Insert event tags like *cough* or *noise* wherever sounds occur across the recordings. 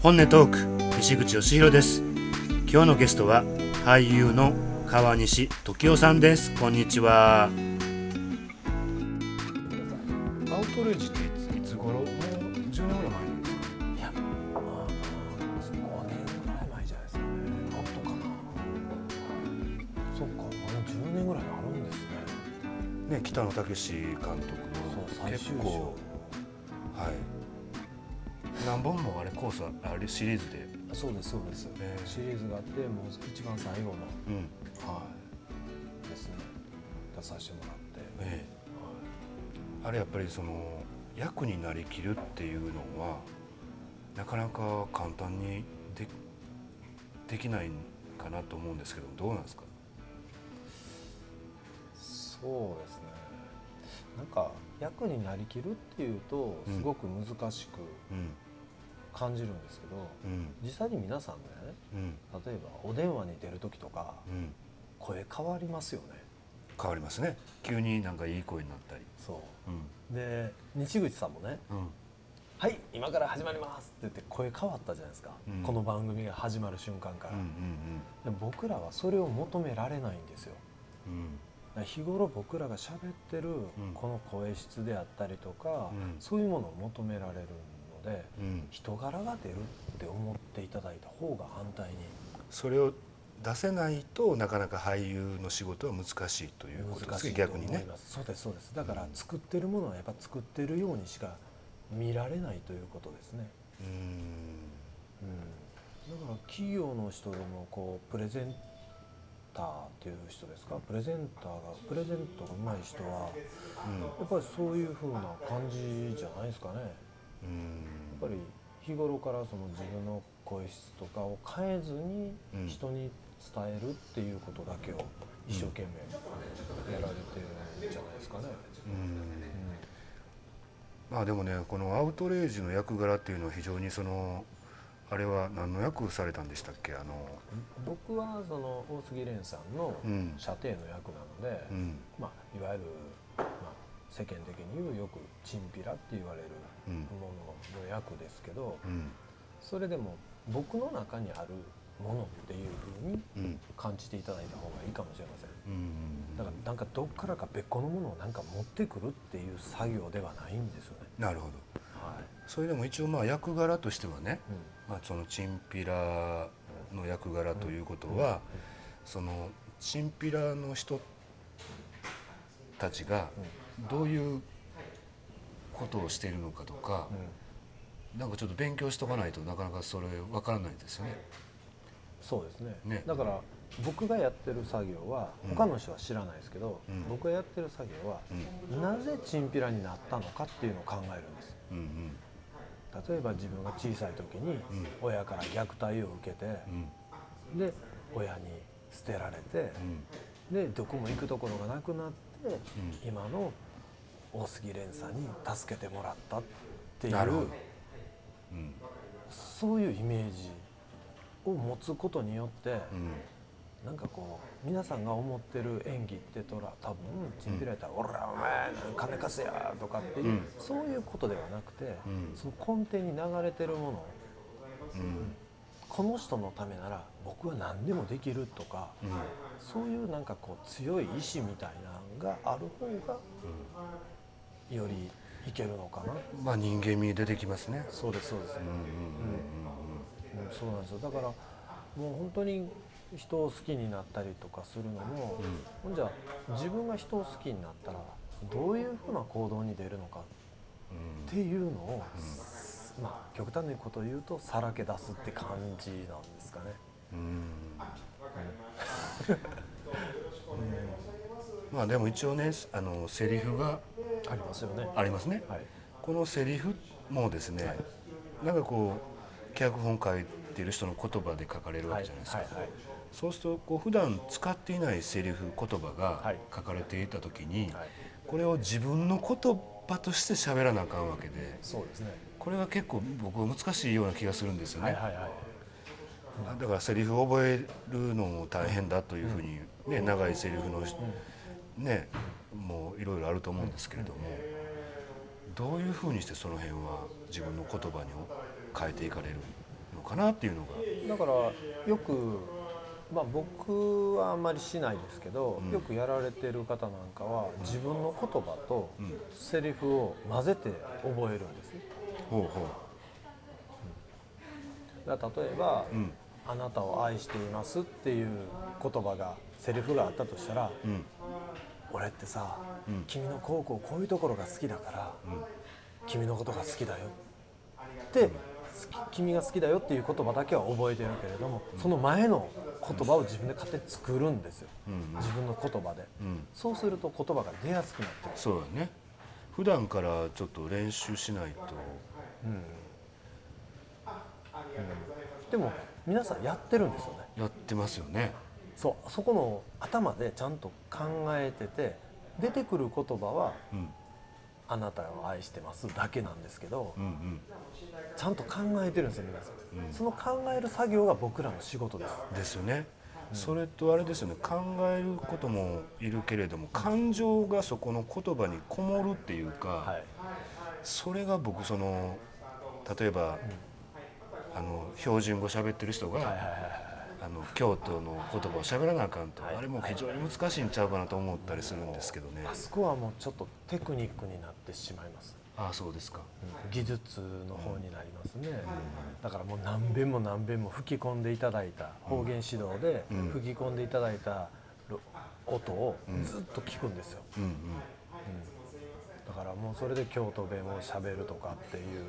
本音トーク石口義弘です。今日のゲストは俳優の川西時夫さんです。こんにちは。アウトレイジっていついつ頃？もう10年ぐらい前なんですかいや、まあ、5年ぐらい前じゃないですかね。もっとかな。そっか、もう10年ぐらいになるんですね。ね北野武監督のそう最終章。結構はい何本もあれコースああれシリーズでそうです、そうです。ええシリーズがあって、もう一番最後の、うんはい、ですね。出させてもらって。ええあれやっぱりその役になりきるっていうのはなかなか簡単にでできないかなと思うんですけどどうなんですか？そうですね。なんか役になりきるっていうとうんすごく難しくうん感じるんですけど、うん。実際に皆さんねうん。例えばお電話に出る時とかうん。声変わりますよね。変わりますね。急になんかいい声になったり。そう。ん。うで西口さんもねうん「はい今から始まります」って言って声変わったじゃないですか、うん。この番組が始まる瞬間から、うんうんでも僕らはそれを求められないんですよ。うん。日頃僕らが喋ってるん。この声質であったりとか、うん。そういうものを求められるのでうん。人柄が出るって思っていただいた方が反対に。それを出せないとなかなか俳優の仕事は難しいということです逆にね。そうですそうです。だから作ってるものはやっぱ作ってるようにしか見られないということですね、うん。うん、だから企業の人でもこうプレゼンターっていう人ですか？プレゼンターがプレゼントが上手い人はやっぱりそういう風な感じじゃないですかねやっうんぱり日頃からその自分の声質とかを変えずにうん人に伝えるっていうことだけを一生懸命やられてるんじゃないですかね。うんまあでもねこのアウトレイジの役柄っていうのは非常にそのあれは何の役されたんでしたっけ？あの僕はその大杉蓮さんのうん。射程の役なので、うん。まあ、いわゆる、まあ、世間的に言うよくチンピラって言われるうんものの役ですけどうん。それでも僕の中にあるものっていうふうにうん。感じていただいた方がいいかもしれません。うんだからなんかどっからか別個のものをなんか持ってくるっていう作業ではないんですよね。なるほど。はい。それでも一応まあ役柄としてはね、うまあ、そのチンピラの役柄ということは、そのチンピラの人たちがどういうことをしているのかとか、んうん。なんかちょっと勉強しとかないとなかなかそれわからないですよね。そうですね。ね。だから僕がやってる作業はうん。他の人は知らないですけど、うん。僕がやってる作業は、うん。なぜチンピラになったのかっていうのを考えるんです。うんうん。例えば自分が小さい時に親から虐待を受けて、うん。で親に捨てられて、でどこも行くところがなくなって、今の大杉蓮さんに助けてもらったっていううんそういうイメージを持つことによって、うん。なんかこう皆さんが思ってる演技ってとら多分チンピラやったら「おらお前金貸せや!」とかっていう、うん。そういうことではなくて、うん。その根底に流れてるもの。うん。この人のためなら僕は何でもできるとか、うん。そういうなんかこう強い意志みたいなのがある方がよりいけるのかな？まあ人間味出てきますね。そうですそうです、うんうんうんそうなんですよ。だからもう本当に人を好きになったりとかするのも、ほんじゃ自分が人を好きになったらどういうふうな行動に出るのかっていうのを、まあ極端なことを言うとさらけ出すって感じなんですかね。うん。うんまあでも一応ねあのセリフがありますよね。ありますね。はい。このセリフもですね、はい。なんかこう脚本書いてる人の言葉で書かれるわけじゃないですか。そうするとこう普段使っていないセリフ言葉がはい。書かれていた時に、はい。これを自分の言葉として喋らなあかんわけでそうですね。これが結構僕は難しいような気がするんですよね。はい。はい。はい。だからセリフを覚えるのも大変だというふうに、ね長いセリフの、ねもういろいろあると思うんですけれども、どういうふうにしてその辺は自分の言葉に変えていかれるののかなっていうのが。だからよくまあ僕はあんまりしないですけど、うん。よくやられてる方なんかは自分の言葉とうん。セリフを混ぜて覚えるんです。ねほう。ほだから例えば、あなたを愛しています」っていう言葉がセリフがあったとしたらうん「俺ってさ、うん。君のこうこういうところが好きだから、うん。君のことが好きだよ」って好き君が好きだよっていう言葉だけは覚えてるけれども、その前の言葉を自分で勝手に作るんですよ、うん。自分の言葉で。うん。そうすると言葉が出やすくなってる。そうだね。普段からちょっと練習しないと。でも皆さんやってるんですよね。やってますよねそうそこの頭でちゃんと考えてて出てくる言葉はうん「あなたを愛してます」だけなんですけどうんうん。ちゃんと考えてるんですよ皆さん、うん。その考える作業が僕らの仕事です。ですよね、それとあれですよね。考えることもいるけれども感情がそこの言葉にこもるっていうか、はい。それが僕その例えば、あの標準語喋ってる人が、はいはいはいあの京都の言葉を喋らなあかんと、はい。あれも非常に難しいんちゃうかなと思ったりするんですけどね、あそこはもうちょっとテクニックになってしまいます。ああそうですか、技術の方になりますね、だからもう何遍も何遍も吹き込んでいただいた方言指導でうん。吹き込んでいただいたろ音をずっと聞くんですよ、うんうん。だからもうそれで京都弁をしゃべるとかっていう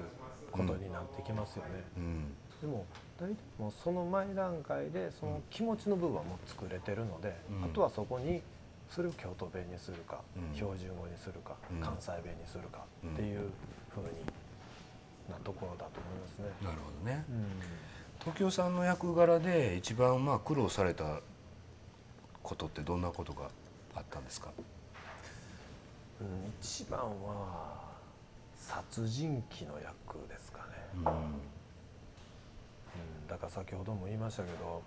ことになってきますよね、うんでも大体もうその前段階でその気持ちの部分はもう作れてるので、うん。あとはそこにそれを京都弁にするか、うん。標準語にするか、うん。関西弁にするかっていうふうになところだと思いますね。なるほどね。うん。時生さんの役柄で一番まあ苦労されたことってどんなことがあったんですか、うん一番は殺人鬼の役ですかね、だから先ほども言いましたけど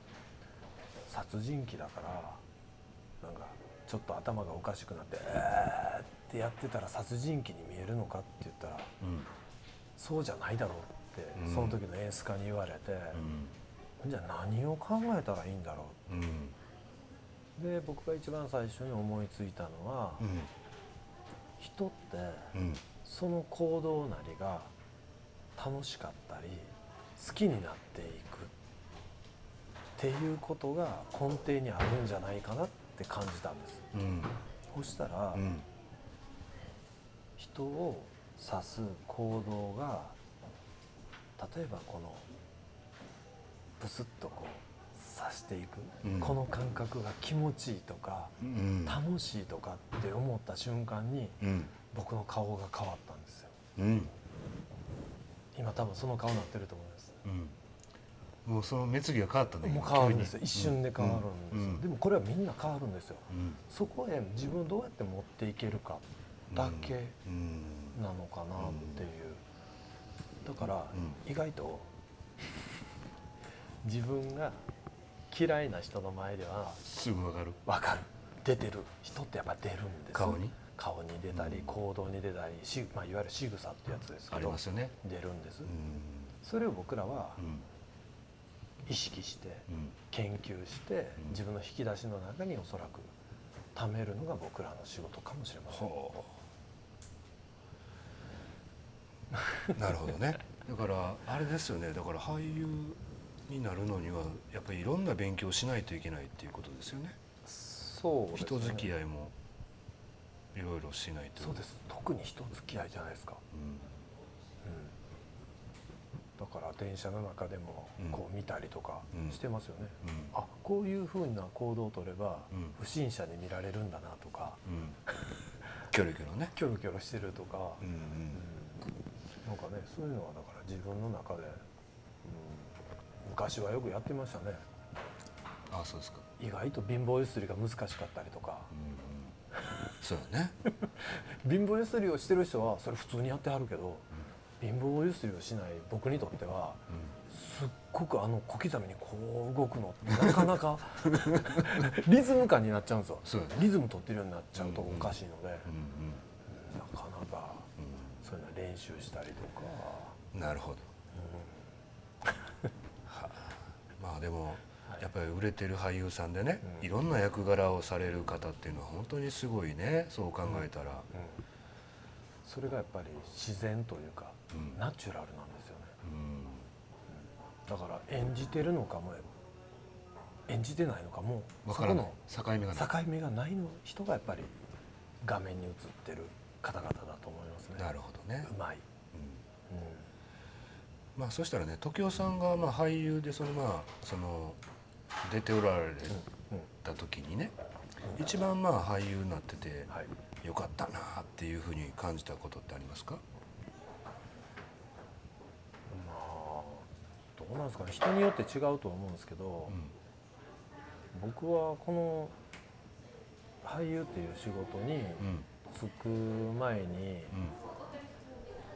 殺人鬼だからなんかちょっと頭がおかしくなって「えー」ってやってたら殺人鬼に見えるのかって言ったらうん。そうじゃないだろうって、うん。その時の演出家に言われて、じゃあ何を考えたらいいんだろう？んうん。うで僕が一番最初に思いついたのは、うん。人ってうん。その行動なりが楽しかったり好きになっていくっていうことが根底にあるんじゃないかなって感じたんです。うん。そしたら、うん。人を指す行動が例えばこのブスッとこう刺していく、うん。この感覚が気持ちいいとかうん。楽しいとかって思った瞬間にうん。僕の顔が変わったんですよ。うん。今多分その顔になってると思うんもうその目つきが変わったねもう変わるんですよ。一瞬で変わるんですよ、うん。でもこれはみんな変わるんですよ。うん。そこへ自分をどうやって持っていけるかだけうん。なのかなっていう。だからう意外と自分が嫌いな人の前ではすぐわかる。分かる。出てる。人ってやっぱ出るんです顔に？顔に出たり行動に出たりし、まあ、いわゆる仕草ってやつですけありどますよね。出るんです。うんそれを僕らはうん。意識してうん。研究してうん。自分の引き出しの中におそらく貯めるのが僕らの仕事かもしれません。なるほどね。*laughs* だからあれですよね。だから俳優になるのにはやっぱりいろんな勉強をしないといけないっていうことですよね。そうね。人付き合いもいろいろしないと。そうです。特に人付き合いじゃないですか、うんうんだから電車の中でもうん。こう見たりとかうん。してますよね、うん。あこういうふうな行動を取ればうん。不審者に見られるんだなとか。うん。キョロキョロね。*laughs* キョロキョロしてるとか、うんうん。なんかねそういうのはだから自分の中で、うん昔はよくやってましたね。うんあそうですか。意外と貧乏ゆすりが難しかったりとか。うんうん。そうだね。*laughs* 貧乏ゆすりをしてる人はそれ普通にやってはるけど貧乏ゆすりをしない僕にとってはすっごくあの小刻みにこう動くのってなかなか *laughs* リズム感になっちゃうんですよ。ね。リズム取ってるようになっちゃうとおかしいので、うんなかなかうん。そういうの練習したりとか、うんなるほど。まあでもはい。やっぱり売れてる俳優さんでね、うん。いろんな役柄をされる方っていうのは本当にすごいねそう考えたら、うん。それがやっぱり自然というか、うんナチュラルなんですよね。うん。だから演じてるのかも演じてないのかも分からない。そ境目がない。この境目がないの人がやっぱり画面に映ってる方々だと思いますね。なるほどね、うまい、うん。うんまあそしたらね時生さんがまあ俳優でそのまあその出ておられうんた時にね一番まあ俳優になっててはい。よかったなっていうふうに感じたことってありますか、まあどうなんですかね人によって違うと思うんですけど、うん。僕はこの俳優っていう仕事にうん。就く前に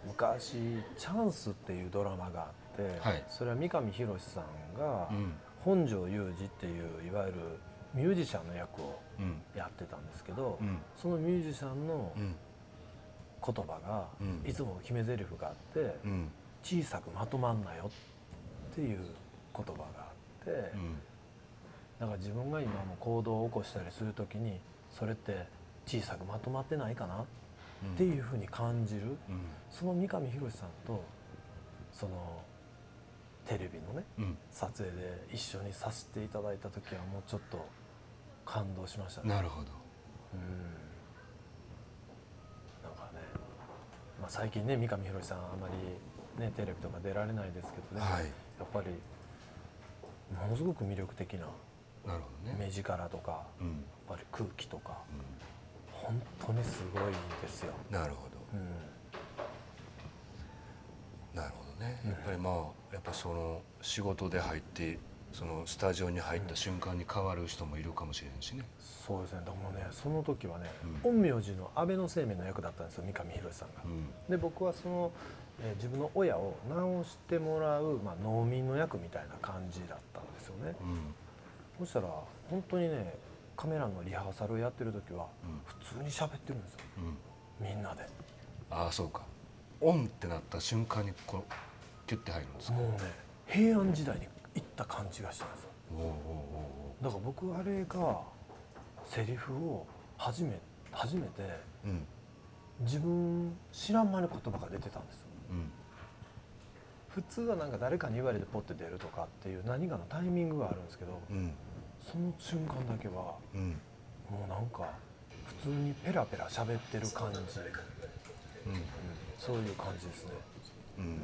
昔「チャンス」っていうドラマがあって、はい。それは三上博史さんがうん。本庄裕二っていういわゆるミュージシャンの役をうん。やってたんですけど、うん。そのミュージシャンのうん。言葉がうん。いつも決め台詞があってうん「小さくまとまんなよ」っていう言葉があってうん。だから自分が今も行動を起こしたりする時にそれって小さくまとまってないかな？っていうふうに感じる。うん。その三上博史さんとそのテレビのねうん。撮影で一緒にさせていただいた時はもうちょっと感動しましたね。なるほど。うん。なんかね、まあ、最近ね三上博史さんあまりねテレビとか出られないですけどね、はいやっぱりものすごく魅力的な目力とか、うん。やっぱり空気とかう本当にすごいんですよ。んなるほど。うん。なるほどね。うん。やっぱりまあやっぱその仕事で入ってそのスタジオに入った瞬間に変わる人もいるかもしれんしね。そうですね。でもねその時はね、う陰陽師の安倍の生命の役だったんですよ三上博史さんが。うん。で僕はその、えー自分の親を治してもらう、まあ、農民の役みたいな感じだったんですよね。うん。そしたら本当にねカメラのリハーサルをやってる時はうん。普通に喋ってるんですよ。うん。みんなで。ああそうか。オンってなった瞬間にこうキュッて入るんですか？もうね平安時代に行った感じがしたんですよ。だから僕あれがセリフを初め初めてううん。自分知らん間に言葉が出てたんです普通はなんか誰かに言われてポッて出るとかっていう何かのタイミングがあるんですけどうん。その瞬間だけはうん。もうなんか普通にペラペラ喋ってる感じ、うん、うん。そういう感じですね、うんうんう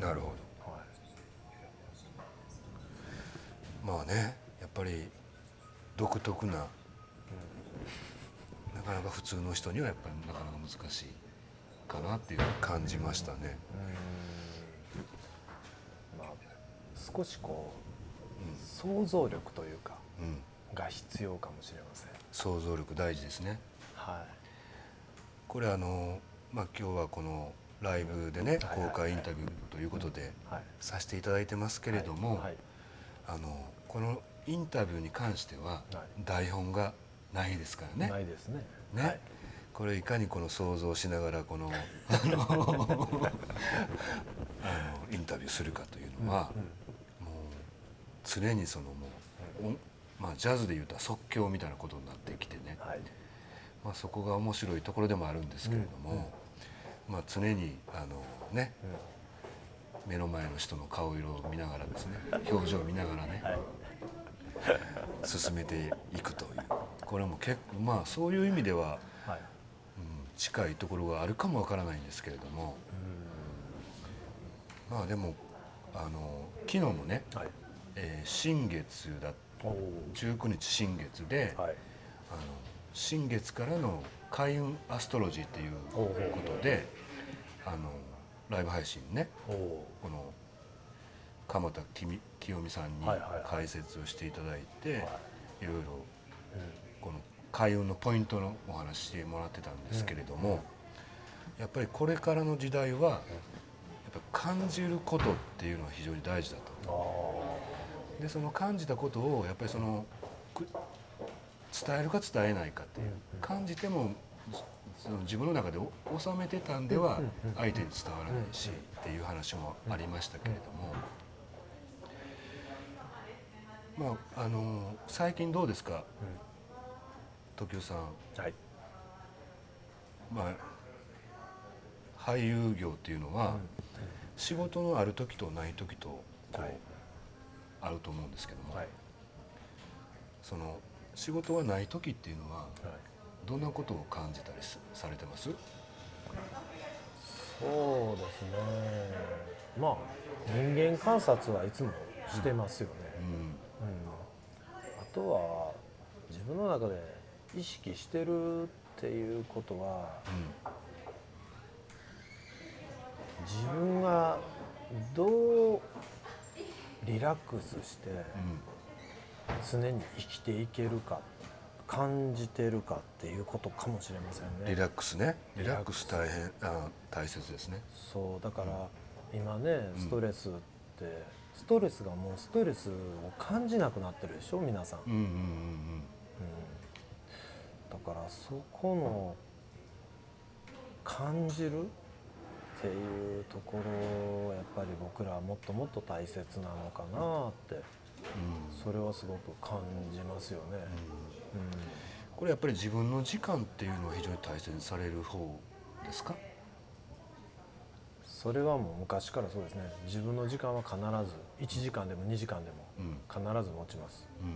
ん。なるほど。はい、まあねやっぱり独特ななかなか普通の人にはやっぱりなかなか難しいかなっていう感じましたね。うん。まあ少しこうんう想像力というかうん、が必要かもしれません。想像力大事ですね。はこれあのまあ今日はこのライブでね公開インタビューということでさせていただいてますけれども、はい。あのこのインタビューに関してははい。台本がないですからね。ないですね。ね。はい。これいかにこの想像しながらこの *laughs* あのインタビューするかというのは、うんもう常にそのもう、おまあ、ジャズでいうと即興みたいなことになってきてね、はい。まあ、そこが面白いところでもあるんですけれども、まあ、常にあのね目の前の人の顔色を見ながらですね表情を見ながらね、はい進めていくという。これも結構まあそういう意味では、はい。うん、近いところがあるかもわからないんですけれども。まあでもあの昨日もね、はい。えー新月だおお19日新月で、はい。あの新月からの開運アストロジーっていうことであのライブ配信ね。この鎌田きみ清美さんに解説をしていただいて、はい。いろいろこの開運のポイントのお話してもらってたんですけれども、やっぱりこれからの時代はやっぱ感じることっていうのは非常に大事だと。あでその感じたことをやっぱりそのく伝えるか伝えないかっていう感じてもその自分の中でお収めてたんでは相手に伝わらないしっていう話もありましたけれども、まああの最近どうですか？時生さん、はい。まあ、俳優業っていうのは、仕事のある時とない時とこう、はい。あると思うんですけども、はい。その仕事がない時っていうのははい。どんなことを感じたりすされてます？そうですね。まあ人間観察はいつもしてますよね、うんうんあとは自分の中で意識してるっていうことは自分がどうリラックスして常に生きていけるか感じてるかっていうことかもしれませんね。リラックスね。リリラックス。ラックス。大変あ大切ですね。そうだから今ねストレスって、ストレスがもうストレスを感じなくなってるでしょ皆さん、うんうんうんうん。だからそこの感じるっていうところをやっぱり僕らはもっともっと大切なのかなって。うんうん。それはすごく感じますよね。うん。うん。これやっぱり自分の時間っていうのは非常に大切にされる方ですか？それはもう昔からそうですね。自分の時間は必ず1時間でも2時間でもうん。必ず持ちます、うんうん、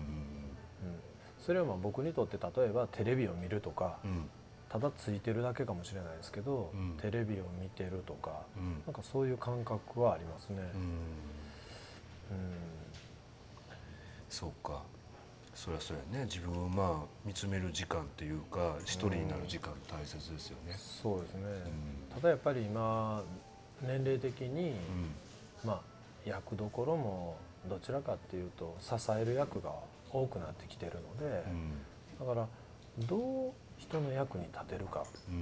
それはまあ僕にとって例えばテレビを見るとかうん。うんただついてるだけかもしれないですけど、うん。テレビを見てるとかうん。なんかそういう感覚はありますね、うん。うん。そうか。そりゃそうやね。自分をまあ見つめる時間っていうか一人になる時間大切ですよね。そうですね、うん。ただやっぱり今年齢的に、うん。まあ役どころもどちらかっていうと支える役が多くなってきてるので、うん。だからどう人の役に立てるか、うん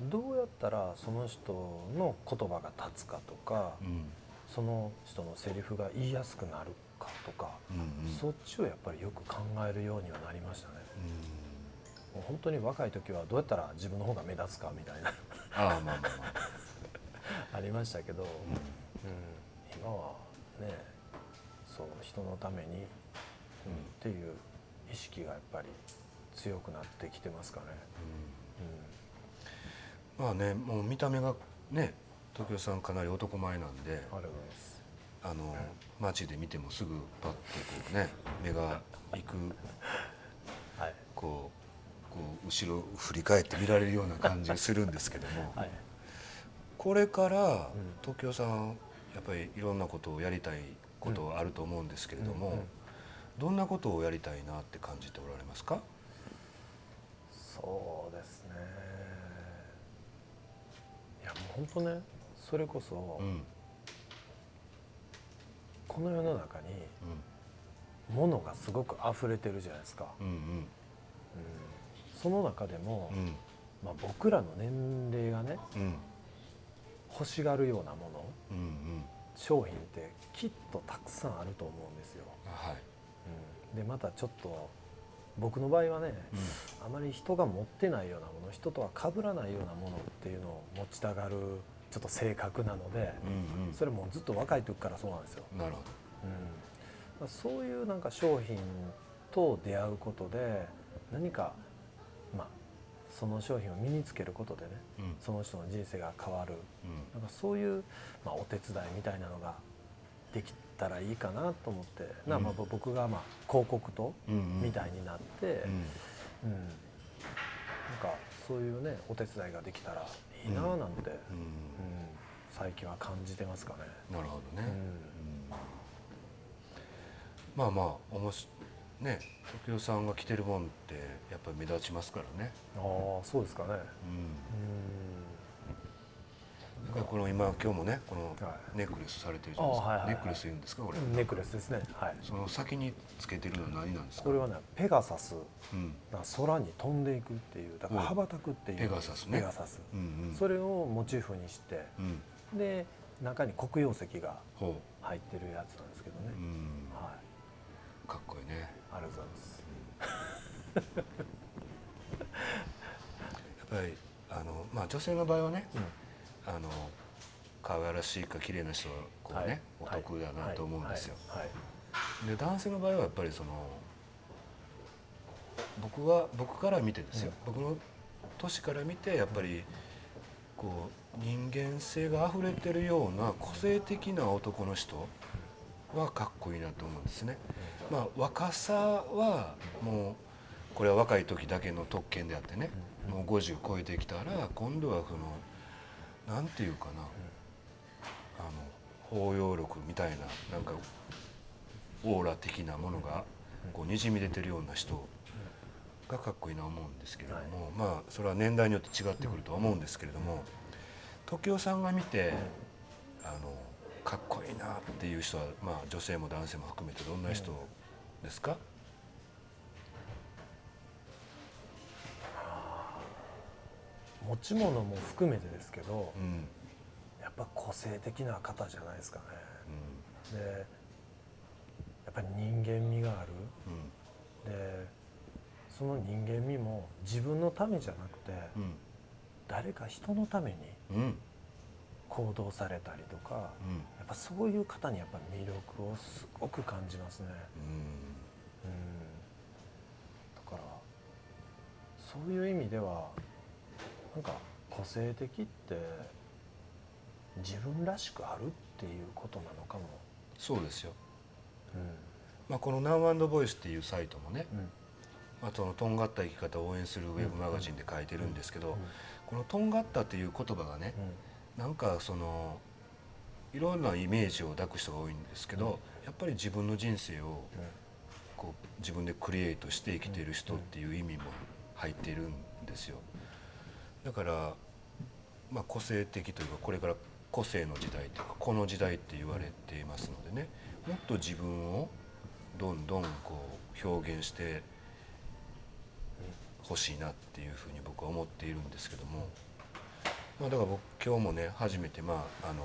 うん、どうやったらその人の言葉が立つかとか、うん。うんその人のセリフが言いやすくなるかとか、うんうん。そっちをやっぱりよく考えるようにはなりましたね。もう本当に若い時はどうやったら自分の方が目立つかみたいな。ああまあまあまあ *laughs* ありましたけど、うんう今はねそう人のために、うんっていう意識がやっぱり強くなってきてますかね。うん。まあねもう見た目がね東京さんかなり男前なんでうん、あの街で見てもすぐパッてこうね目が行く *laughs* はい。こうこう後ろ振り返って見られるような感じがするんですけども、*laughs* はいこれからうん。東京さんやっぱりいろんなことをやりたいことあると思うんですけれども、どんなことをやりたいなって感じておられますか、そうですね。いやもう本当ねそれこそ、うん。この世の中に物がすごく溢れてるじゃないですか、うんうん。うん。その中でも、うん。まあ、僕らの年齢がねうん欲しがるようなものうんうん。商品ってきっとたくさんあると思うんですよ、はい、うん、でまたちょっと僕の場合はねあまり人が持ってないようなもの人とは被らないようなものっていうのを持ちたがるちょっと性格なので、うんうん。それもずっと若い時からそうなんですよ、なるほうん。まあそういうなんか商品と出会うことで何かまあその商品を身につけることでねど、うん。その人の人生が変わる。うん。なんかそういう、まあ、お手伝いみたいなのができたらいいかなと思って、なまあうん僕がまあ広告とうんうん。みたいになって、うん。うん。なんかそういうねお手伝いができたらいいななんて、うん。最近は感じてますかね。うんなるほどね、うん。うん。まあまあおもしね時生さんが着てるもんってやっぱり目立ちますからね、ああそうですかね。うん。うん。だからこの今今日もねこのはネックレスされてるじゃないですか、あはいはいはい。ネックレス言うんですかこれ、ネックレスですね。はい。その先につけてるのは何なんですかこれ。はねペガサス。うん。が空に飛んでいくっていうだからう。ん羽ばたくっていう。ペガサスね。ペガサス。うんうん。それをモチーフにしてうん。で中に黒曜石がほ入ってるやつなんですけどね。う、うん。はい。かっこいいねありがとうございます。*laughs* やっぱぱりあの、まあ、女性の場合はねうん。あの可愛らしいか綺麗な人はこうね、おはい。得だなと思うんですよ。で男性の場合はやっぱりその僕は僕から見てですよ、僕の年から見てやっぱりこう人間性が溢れてるような個性的な男の人はかっこいいなと思うんですね。まあ若さはもうこれは若い時だけの特権であってね、もう50超えてきたら今度はそのなんていうかな、あの包容力みたいななんかオーラ的なものがこうにじみ出てるような人がかっこいいな思うんですけれども、まあそれは年代によって違ってくるとは思うんですけれども時生さんが見てあのかっこいいなっていう人は、まあ、女性も男性も含めてどんな人ですか、持ち物も含めてですけどうん。やっぱ個性的な方じゃないですかね。でやっぱり人間味がある。うん。でその人間味も自分のためじゃなくてうん。誰か人のためにうんうん行動されたりとかうん。やっぱそういう方にやっぱ魅力をすごく感じますね。うん。だからそういう意味ではなんか個性的って自分らしくあるっていうことなのかも。そうですよ、うん。まあ、この「Now Voice」っていうサイトもね、うん。まあ、そのとんがった生き方を応援するウェブマガジンで書いてるんですけど、うん。この「とんがった」っていう言葉がね、なんかそのいろんなイメージを抱く人が多いんですけど、やっぱり自分の人生をこう自分でクリエイトして生きている人っていう意味も入っているんですよ。だから、まあ、個性的というかこれから個性の時代というかこの時代って言われていますのでねもっと自分をどんどんこう表現してほしいなっていうふうに僕は思っているんですけども、まあ、だから僕今日もね初めてまああの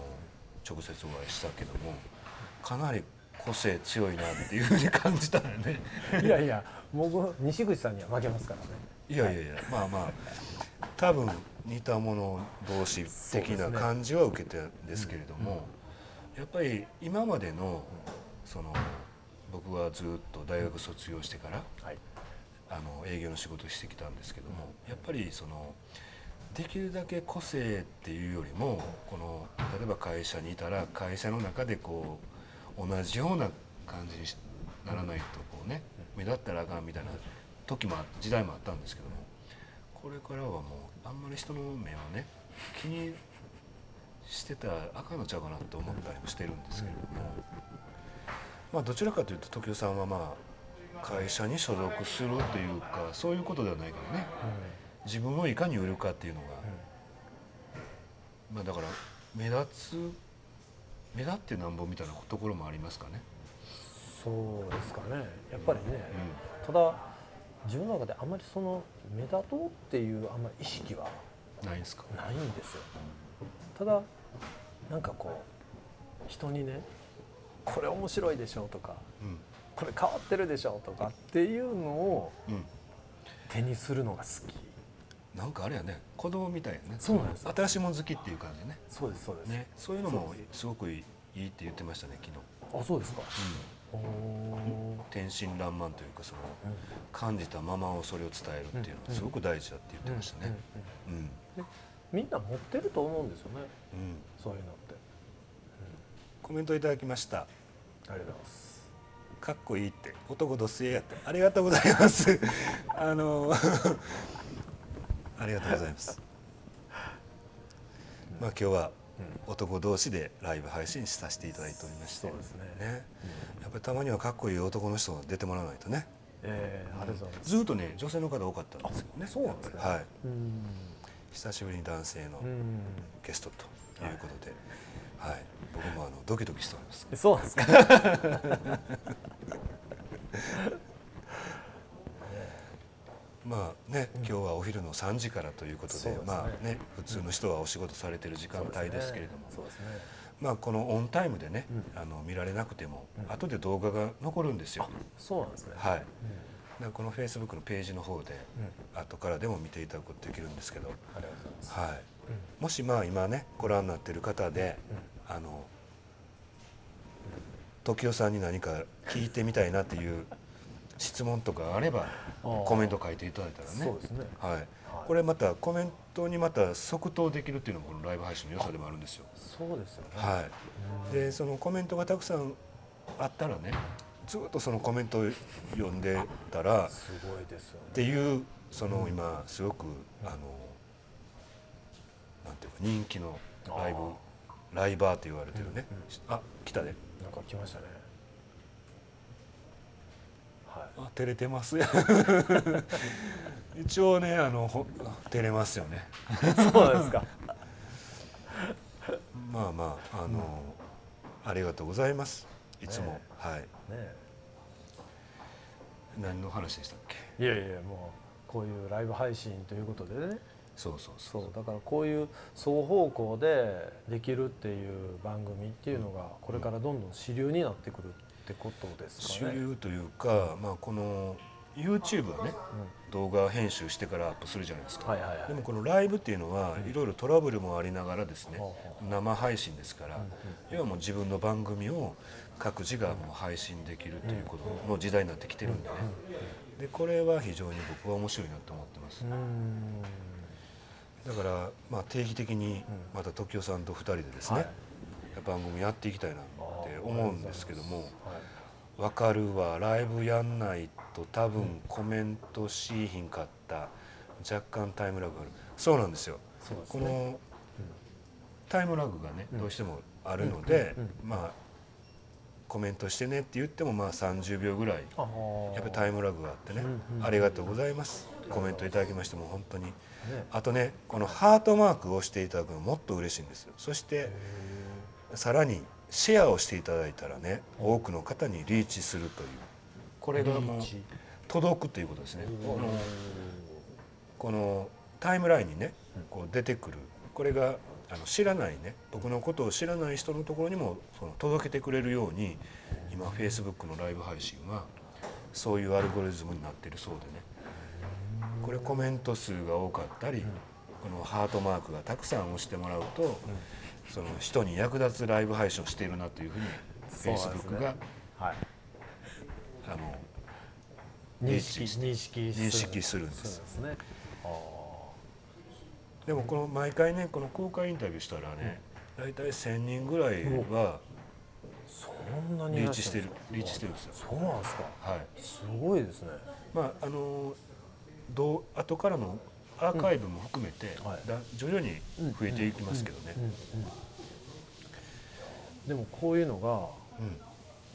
直接お会いしたけどもかなり個性強いなっていうふうに感じたよね。*laughs* いやいや僕西口さんには負けますからね。いやいやいやまあまあ多分似た者同士的な感じは受けてるんですけれども、やっぱり今までのその僕はずっと大学卒業してからはい。あの営業の仕事をしてきたんですけどもやっぱりそのできるだけ個性っていうよりもこの例えば会社にいたら会社の中でこう同じような感じにならないとこうね目立ったらあかんみたいな時も時代もあったんですけどもこれからはもうあんまり人の目をね気にしてたらあかんのちゃうかなと思ったりもしてるんですけれどもまあどちらかというと時生さんはまあ会社に所属するというかそういうことではないからね。自分をいかに売るかっていうのが、まあだから目立つ目立ってなんぼみたいなところもありますかね。そうですかね。やっぱりね。ただ自分の中であまりその目立とうっていうあんまり意識はないんですか？ないんですよただなんかこう人にねこれ面白いでしょとかうんこれ変わってるでしょとかっていうのをうん。手にするのが好きなんかあれやね子供みたいやね。そうなんです新しいもの好きっていう感じね。そうですそうです、ねそういうのもす。ごくいいいいって言ってましたね昨日。あそうですか、おー。天真爛漫というかそのうん。感じたままをそれを伝えるっていうのはすごく大事だって言ってましたね。うんみんな持ってると思うんですよね。うん。そういうのって、コメントいただきました。ありがとうございます。かっこいいって。男どすえやって。ありがとうございます。*laughs* あのありがとうございます。*laughs* まあ今日は男同士でライブ配信させていただいておりまして。そうですね。ね。やっぱりたまにはかっこいい男の人が出てもらわないとね。えー、ありがとうございます。ずっとね女性の方多かったんですよね。そうなんですね。はい。うん。久しぶりに男性のうん。ゲストということで、はい、僕もあのドキドキしております。えそうなんですか？*laughs* まあね、今日はお昼の3時からということでまあね普通の人はお仕事されてる時間帯ですけれども、まあこのオンタイムでね、あの見られなくても、後で動画が残るんですよ。そうなんですね、はい。このフェイスブックのページの方でうん。後からでも見ていただくことできるんですけど、はい、もしまあ今ねご覧になってる方で、あの時代さんに何か聞いてみたいなっていう質問とかあればコメント書いていただいたらね。そうですね。はい、これまたコメントにまた即答できるっていうのもこのライブ配信の良さでもあるんですよ。そうですよね。はい、でそのコメントがたくさんあったらねずっとそのコメントを読んでたらっすごいですよね。ていうその今すごくあのなんていうか人気のライブライバーと言われてるね、あ来たでなんか来ましたね。はいあ照れてます。や *laughs* 一応ねあのほ照れますよね。そうですか。*laughs* まあまああの、ありがとうございます。いつも、ねはい。ね何の話でしたっけ？いやいやもうこういうライブ配信ということでね。そうそうそうそう。だからこういう双方向でできるっていう番組っていうのがこれからどんどん主流になってくる。ってことです主かね。流というか、まあ、この YouTube はね動画編集してからアップするじゃないですか、はいはいはい。でもこのライブっていうのはいろいろトラブルもありながらですね、ほうほ生配信ですから、要はもう自分の番組を各自がもう配信できるということの時代になってきてるんでね、でこれは非常に僕は面白いなと思ってます、だから、まあ、定期的にまた時代さんと2人でですね、はい。番組やっていきたいなって思うんですけども。はいわかるわライブやんないと多分コメントしいひんかった若干タイムラグがある。そうなんですよ。こね。のタイムラグがねうん。どうしてもあるのでまあコメントしてねって言ってもまあ30秒ぐらいやっぱりタイムラグがあってねありがとうございます。コメントいただきましても本当に。ね。あとねこのハートマークを押していただくのもっと嬉しいんですよ。そしてさらにシェアをしていただいたらね多くの方にリーチするという。これがもうリーチ届くということですね。このこのタイムラインにねこう出てくる。これがあの知らないね僕のことを知らない人のところにもその届けてくれるように今 Facebook のライブ配信はそういうアルゴリズムになっているそうでね。これコメント数が多かったりこのハートマークがたくさん押してもらうとその人に役立つライブ配信をしているなというふうにそうなんですね。Facebook がはい。あの認識認識認識する。んです。ですでもこの毎回ねこの公開インタビューしたらね大体1,000人ぐらいはそんなにいリーチしてるリーチしてるんですよ。そうなんですか？はい。すごいですね。まああのどう後からのアーカイブも含めて、徐々に増えていきますけどね。うん。うん。でもこういうのがう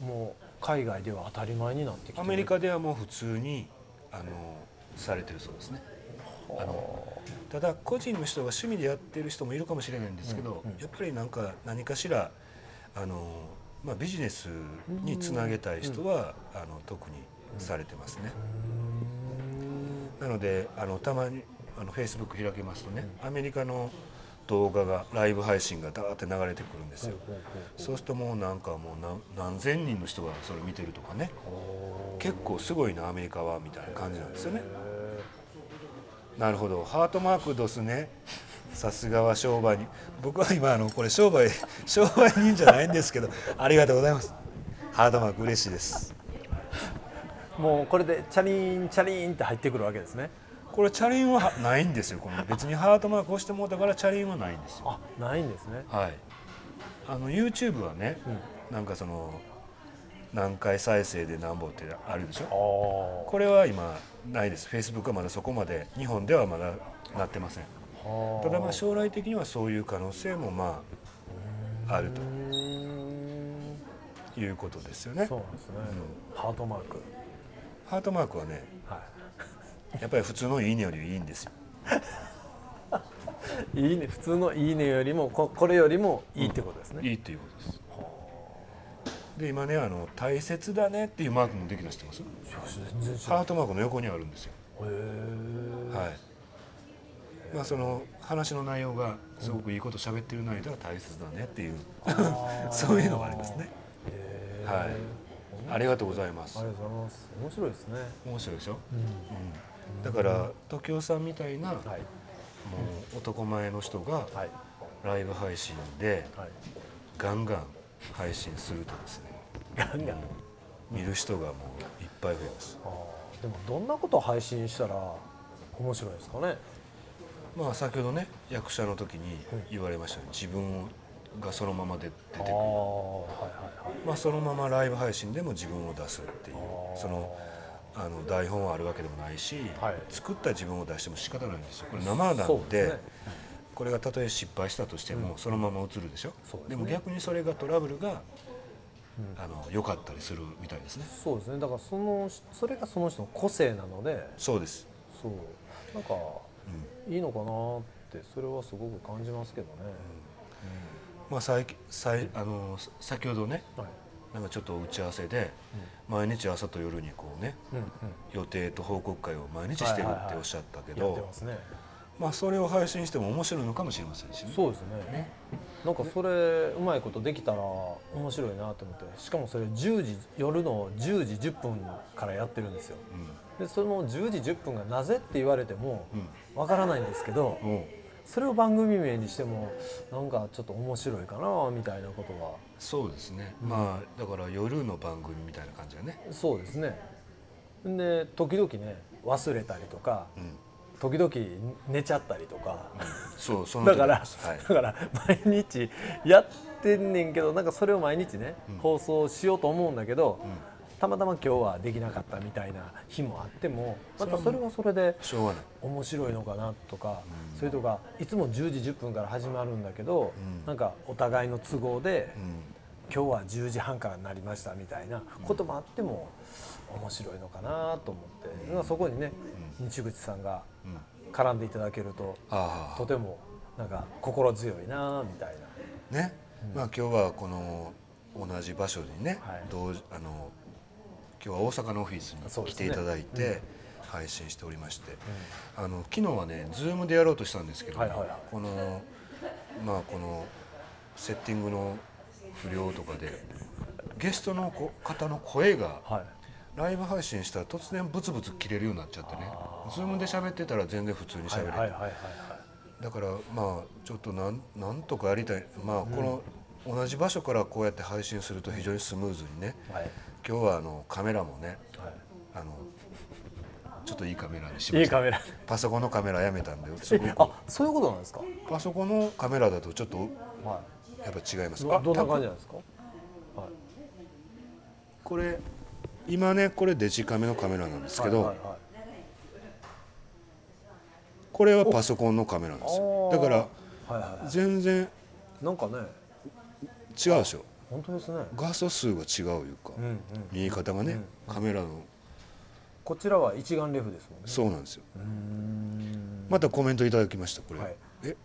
ん。もう海外では当たり前になってきてる。アメリカではもう普通にあのされてるそうですね。あ。のただ個人の人が趣味でやってる人もいるかもしれないんですけど、うん。うん。やっぱりなんか何かしらあの、まあ、ビジネスにつなげたい人は、あの特にされてますね。なのであのたまにあの Facebook 開けますとね、アメリカの動画がライブ配信がダーって流れてくるんですよ。そうするともうなんかもう何何千人の人がそれ見てるとかね。結構すごいなアメリカはみたいな感じなんですよね。なるほど。ハートマークドスね。さすがは商売に。僕は今あのこれ商売 *laughs* 商売人じゃないんですけどありがとうございます。ハートマーク嬉しいです。もうこれでチャリンチャリンって入ってくるわけですねこれチャリンはないんですよ。この別にハートマーク押してもうたからチャリンはないんですよ。あないんですね。はい。あの YouTube はね、なんかその何回再生で何本ってあるでしょ。あこれは今ないです。Facebook はまだそこまで日本ではまだなってません。あただまあ将来的にはそういう可能性もまああると。いうことですよね。そうですね、ハートマーク。ハートマークはねはやっぱり普通のいいねよりいいんですよ。いいいね普通のいいねよりもここれよりもいいってことですね、いいっていうことです。で今ねあの「大切だね」っていうマークもできた知ってます？ハートマークの横にあるんですよ。はい。まあその話の内容がすごくいいこと喋ってる内容では大切だねっていう *laughs* そういうのがありますね。はい。本ありがとうございます。ありがとうございます。面白いですね。面白いでしょ、うん。うん、だから時雄さんみたいな、もはい、う男前の人がはい。ライブ配信ではい。ガンガン配信するとですねガンガン。見る人がもういっぱい増えます。でもどんなことを配信したら面白いですかね？まあ先ほどね役者の時に言われましたように自分がそのままで出てくる。まあそのままライブ配信でも自分を出すっていうそのあの台本はあるわけでもないし、はい。作った自分を出しても仕方ないんですよ。これ生なんでね。これがたとえ失敗したとしても、うん。そのまま映るでしょ？ですね。も逆にそれがトラブルがうん。あの良かったりするみたいですね。そうですね。だからそのそれがその人の個性なので。そうです、そう。なんかうん。いいのかなってそれはすごく感じますけどね、まあ、最近最あの先ほどねはいなんかちょっと打ち合わせで毎日朝と夜にこうねうんうん。予定と報告会を毎日してるっておっしゃったけどまあそれを配信しても面白いのかもしれませんし。ねそうですね。なんかそれうまいことできたら面白いなと思って。しかもそれ10時夜の10時10分からやってるんですよ。でその10時10分がなぜって言われてもうん。わからないんですけどうん、もそれを番組名にしてもなんかちょっと面白いかなみたいなことは。うそうですね、まあだから夜の番組みたいな感じだね。そうですね。で時々ね忘れたりとかうん。時々寝ちゃったりとか。そうそのだから、はい。だから毎日やってんねんけどなんかそれを毎日ね、うん。放送しようと思うんだけど、うんたまたま今日はできなかったみたいな日もあってもまたそそれはそれで面白いのかなとか、うん。それとかいつも10時10分から始まるんだけど、うん。なんかお互いの都合で、うん。今日は10時半からになりましたみたいなこともあっても面白いのかなと思って、まあそこにね、西口さんがうん。絡んでいただけるとあとてもなんか心強いなみたいな。あね、まあ今日はこの同じ場所にね、はい。あの今日は大阪のオフィスに来ていただいて配信しておりまして、あの昨日はね Zoom でやろうとしたんですけど、はいはいはい。このまあこのセッティングの不良とかでゲストのこ方の声がはい。ライブ配信したら突然ブツブツ切れるようになっちゃってね。あ Zoom で喋ってたら全然普通に喋れて、はいはいだからまあちょっとなんなんとかやりたい。まあこの同じ場所からこうやって配信すると非常にスムーズにね。はい今日はあのカメラもねはあのちょっといいカメラにしました。いいいカメラ。パソコンのカメラやめたんで *laughs* あそういうことなんですか？パソコンのカメラだとちょっとはやっぱ違います。いどどんな感じじなんですか？はい。これ今ねこれデジカメのカメラなんですけど、はいはいはい。これはパソコンのカメラなんですよ。だから全然いなんかね違うでしょ本当ですね。画素数が違ういうか、うんうん見え方がね、カメラの。こちらは一眼レフですもんね。そうなんですよ。またコメントいただきましたこれ、はい。え？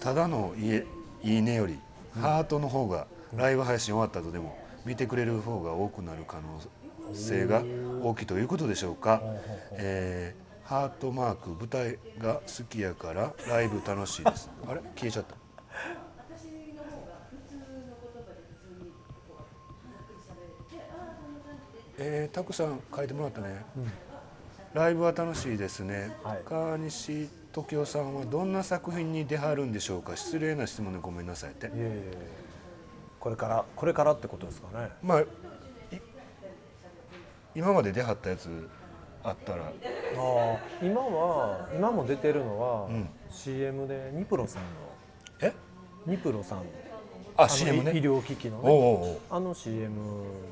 ただのいいねよりハートの方がライブ配信終わった後でも見てくれる方が多くなる可能性が大きいということでしょうか。えーハートマーク舞台が好きやからライブ楽しいです。あれ？消えちゃったえー、たくさん書いてもらったね、ライブは楽しいですね、はい。川西時夫さんはどんな作品に出はるんでしょうか？失礼な質問でごめんなさいって。これからこれからってことですかね。まあい今まで出はったやつあったら。ああ今は今も出てるのは、うん。CM でニプロさんの。え？ニプロさん。あの CM ね。医医療機器のね。おうおうあの CM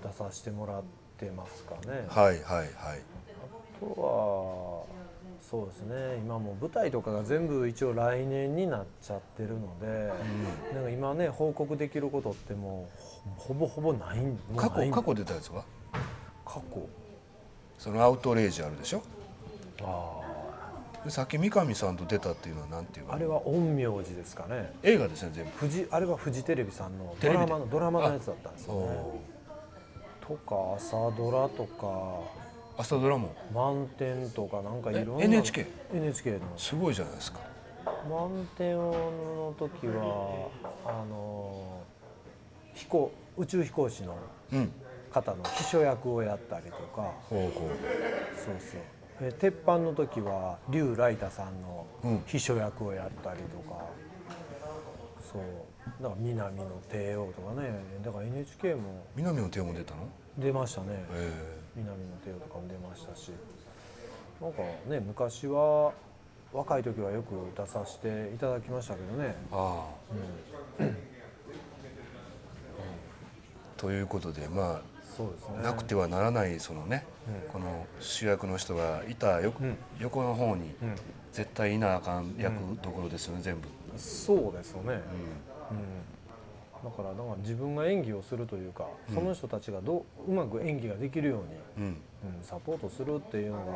出させてもらってますかね、あはいはいはい。とはそうですね。今もう舞台とかが全部一応来年になっちゃってるので、なんか今ね報告できることってもうほぼほぼないもうない。過去過去出たやつは？過去。そのアウトレイジあるでしょ？あでさっき三上さんと出たっていうのはなんていうの？ああれは陰陽師ですかね。映画ですね全部。フジあれはフジテレビさんのドラマのドラマのやつだったんですよね。おとか朝ドラとか。朝ドラも？満点とかなんかいろんな。え NHK NHK の。すごいじゃないですか。満点の時はあの飛行宇宙飛行士のうん。方の秘書役をやったりとか。ほうほそうそう。え鉄板の時は竜ライタさんのうん。秘書役をやったりとか、そうだから南の帝王とかねだから NHK も。う南の手も出たの？出ましたね。え南の帝王とかも出ましたし。なんかね昔は若い時はよく出させていただきましたけどね、えあ。あ、ということでまそうですね。あなくてはならないそのね、この主役の人がいたよ、うん。横の方にうん。絶対いなあかん役どころですよね全部、そうですよね、うん、だからだから自分が演技をするというか、その人たちがどううまく演技ができるように、うん。うん、サポートするっていうのが、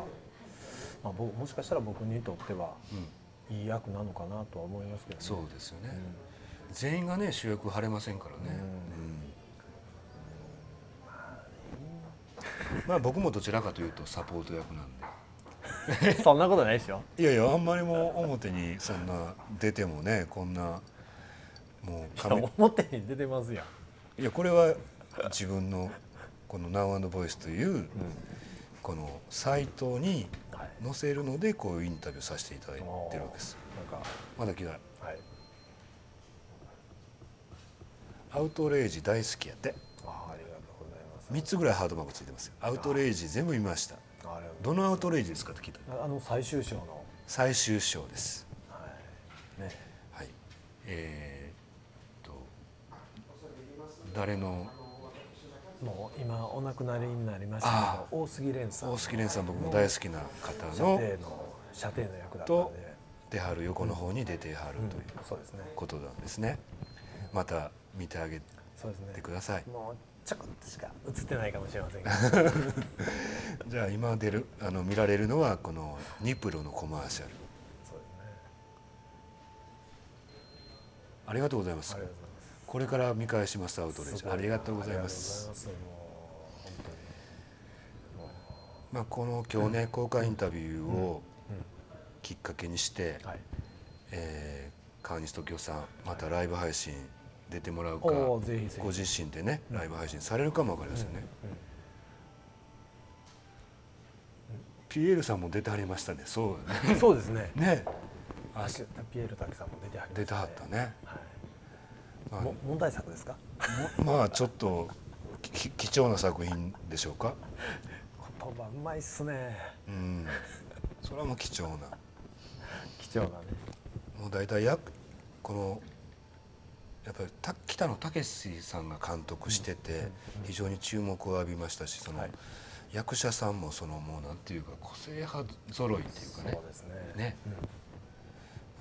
まあ、ぼもしかしたら僕にとってはうん。いい役なのかなとは思いますけどね。そうですよね、全員がね主役張れませんからね、うん。まあ僕もどちらかというとサポート役なんで。*laughs* そんなことないですよ。いやいやあんまりもう表にそんな出てもねこんなもうカメ表に出てますやん。いやこれは自分のこの Now&Voice というこのサイトにはい。載せるのでこういうインタビューさせていただいてるわけです。なんか。まだ来ないはい。アウトレイジ大好きやって。あありがとうございます。3つぐらいハードマークついてますよ。アウトレイジ全部見ました。どのアウトレイジですかって聞いたあの最終章の、最終章です。はい、ね。はい。えー誰の？もう今お亡くなりになりましたあけど大杉蓮さん。大杉蓮さん僕も大好きな方射の射程の役だったんとで、出はる横の方に出てはるというそうですね。ことなんですね。また見てあげてください。もうちょこっとしか映ってないかもしれません *laughs* じゃあ今出るあの見られるのはこのニプロのコマーシャル。ね。ありがとうございますこれから見返しますアウトレイジ。すごいありがとうございます。まあ、この今日ね公開インタビューをう、うん。きっかけにして、はい。えー川西時生さんまたライブ配信出てもらうかおーぜひぜひ。ご自身でねライブ配信されるかもわかりませんね、ピエールさんも出てはりましたね。そうだね。うんそうですね。*laughs* ね。ピエール滝さんも出てはりましたね。出てはったね、はいまあも問題作ですか？も *laughs* まあちょっとき貴重な作品でしょうか？言葉うまいっすね。うん。それはもう貴重な。貴重なね。もう大体やこのやっぱりた北野武さんが監督してて非常に注目を浴びましたしそのはい。役者さんもそのもうなんていうか個性派揃いっていうかね。そうですね。ね。うん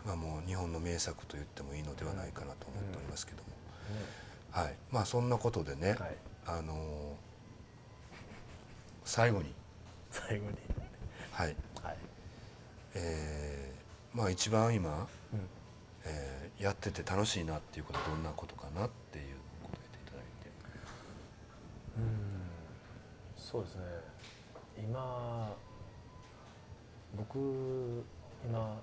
まあもう日本の名作と言ってもいいのではないかなと思っておりますけども、ねはい。まあそんなことでね、はい。あのー最後に。最後に。はい。はい。えーまあ一番今、うん。えーやってて楽しいなっていうことはどんなことかなっていう答えていただいて。うん。そうですね。今僕今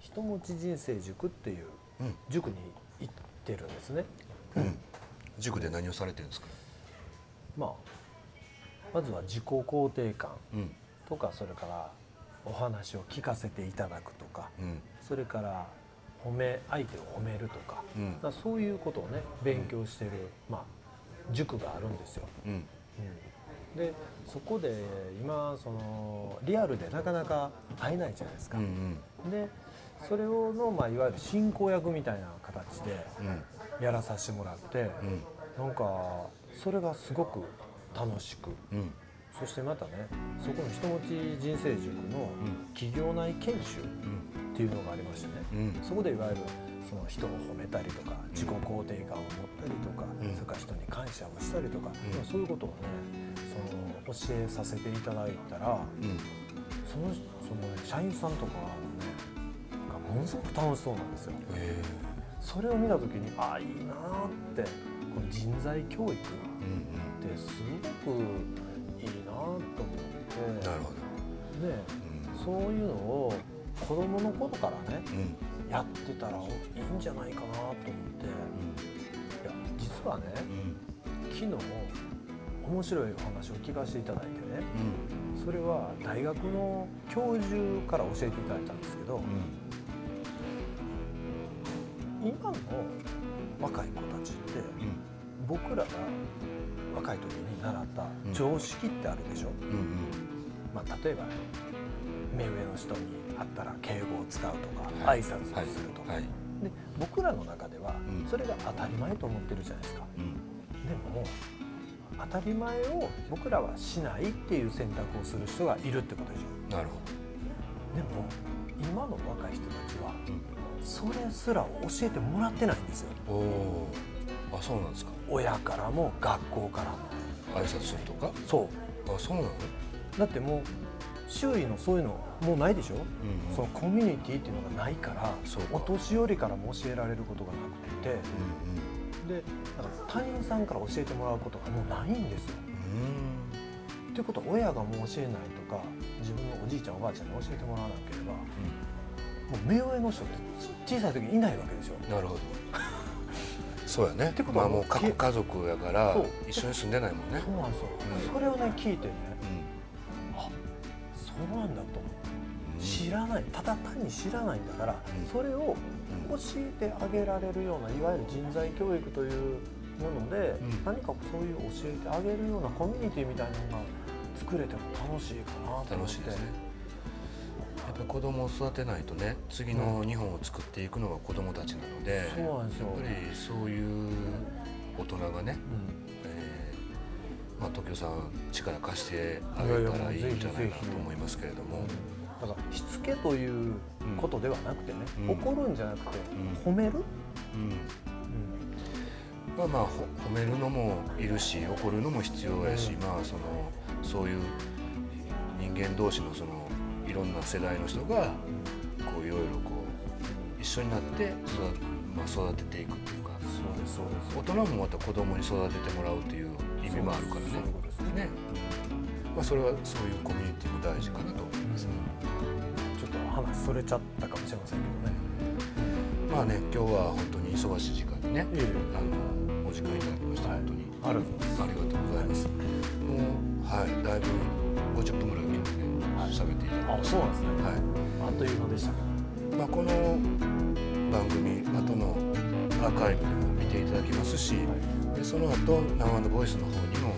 人持ち人生塾っていううん。塾に行ってるんですね。うん、塾で何をされてるんですか？まあまずは自己肯定感うん、とかそれからお話を聞かせていただくとかうん、それから褒め相手を褒めるとか,、うん。そういうことをね勉強してる、まあ、塾があるんですよ。うん、うん。でそこで今そのリアルでなかなか会えないじゃないですか。うん、でそれをの、まあ、いわゆる進行役みたいな形でうん、やらさせてもらって、うん、なんかそれがすごく楽しくうん、そしてまたねそこの人持ち人生塾の企業内研修うん、っていうのがありましてね、うん、そこでいわゆるその人を褒めたりとか自己肯定感を持ったりとか、うん。それから人に感謝をしたりとか、ん。そういうことをねその教えさせていただいたらうん、そのその、ね、社員さんとかはねがものすごく楽しそうなんですよ。え。それを見た時にああいいなーってこの人材教育ってすごくいいなと思って。うん、なるほど。ねうん、そういうのを子供の頃からねうん、やってたらいいんじゃないかなと思って。いや実はねうん、昨日面白いお話を聞かせていただいてね。うん。それは大学の教授から教えていただいたんですけど、今の若い子たちって僕らが若い時に習った常識ってあるでしょ、うんうん。まあ、例えば目上の人に会ったら敬語を使うとか挨拶をするとか、はい。で僕らの中ではうん。それが当たり前と思ってるじゃないですか。うん。でも当たり前を僕らはしないっていう選択をする人がいるってことでしょ？なるほでも今の若い人たちはそれすら教えてもらってないんですよ。あそうなんですか。親からも学校からも。挨拶するとか？そう。あそうなの？だってもう周囲のそういうのもうないでしょ、うんそのコミュニティっていうのがないからそうか。お年寄りからも教えられることがなくて。うでだから他人さんから教えてもらうことがもうないんですよ。んうん。ということは親がもう教えないとか自分のおじいちゃんおばあちゃんに教えてもらわなければもう目上の人って小さい時にいないわけでしょ。うんなるほど。そうやね。ってことはまあもう各家族やから一緒に住んでないもんね。そうなんですよ、うん。それをね聞いてねうあそうなんだと思ってん。知らない。ただ単に知らないんだから、うん。それをうん。教えてあげられるようないわゆる人材教育というもので、うん。何かそういう教えてあげるようなコミュニティみたいなのが作れても楽しいかなと思って。楽しいですね。やっぱり子供を育てないとね次の日本を作っていくのが子供たちなので、そうなんですよ。やっぱりそういう大人がね、うん。えーまあ、東京さん力貸してあげたらいいんじゃないかなと思いますけれども、だからしつけということではなくてね、うん。怒るんじゃなくて、うん。褒める、うん。まあまあほ褒めるのもいるし怒るのも必要やし、うん。まあそのそういう人間同士のそのいろんな世代の人がこういろいろこう一緒になって育,、まあ、育てていくっていうかそうですそうです。大人もまた子供に育ててもらうっていう意味もあるからね。そういうことです。ねね、まあ、それはそういうコミュニティも大事かなと思いますね。ちょっと話それちゃったかもしれませんけどね。まあね今日は本当に忙しい時間にねあのお時間いただきましてはい。本当にありがとうございます。ありがとうございます。もうはいだいぶ50分ぐらい今日ね喋っていただきあそうなんですね、た。はい。あっという間でしたまあこの番組後のアーカイブでも見ていただきますし、でその後生のボイスの方にも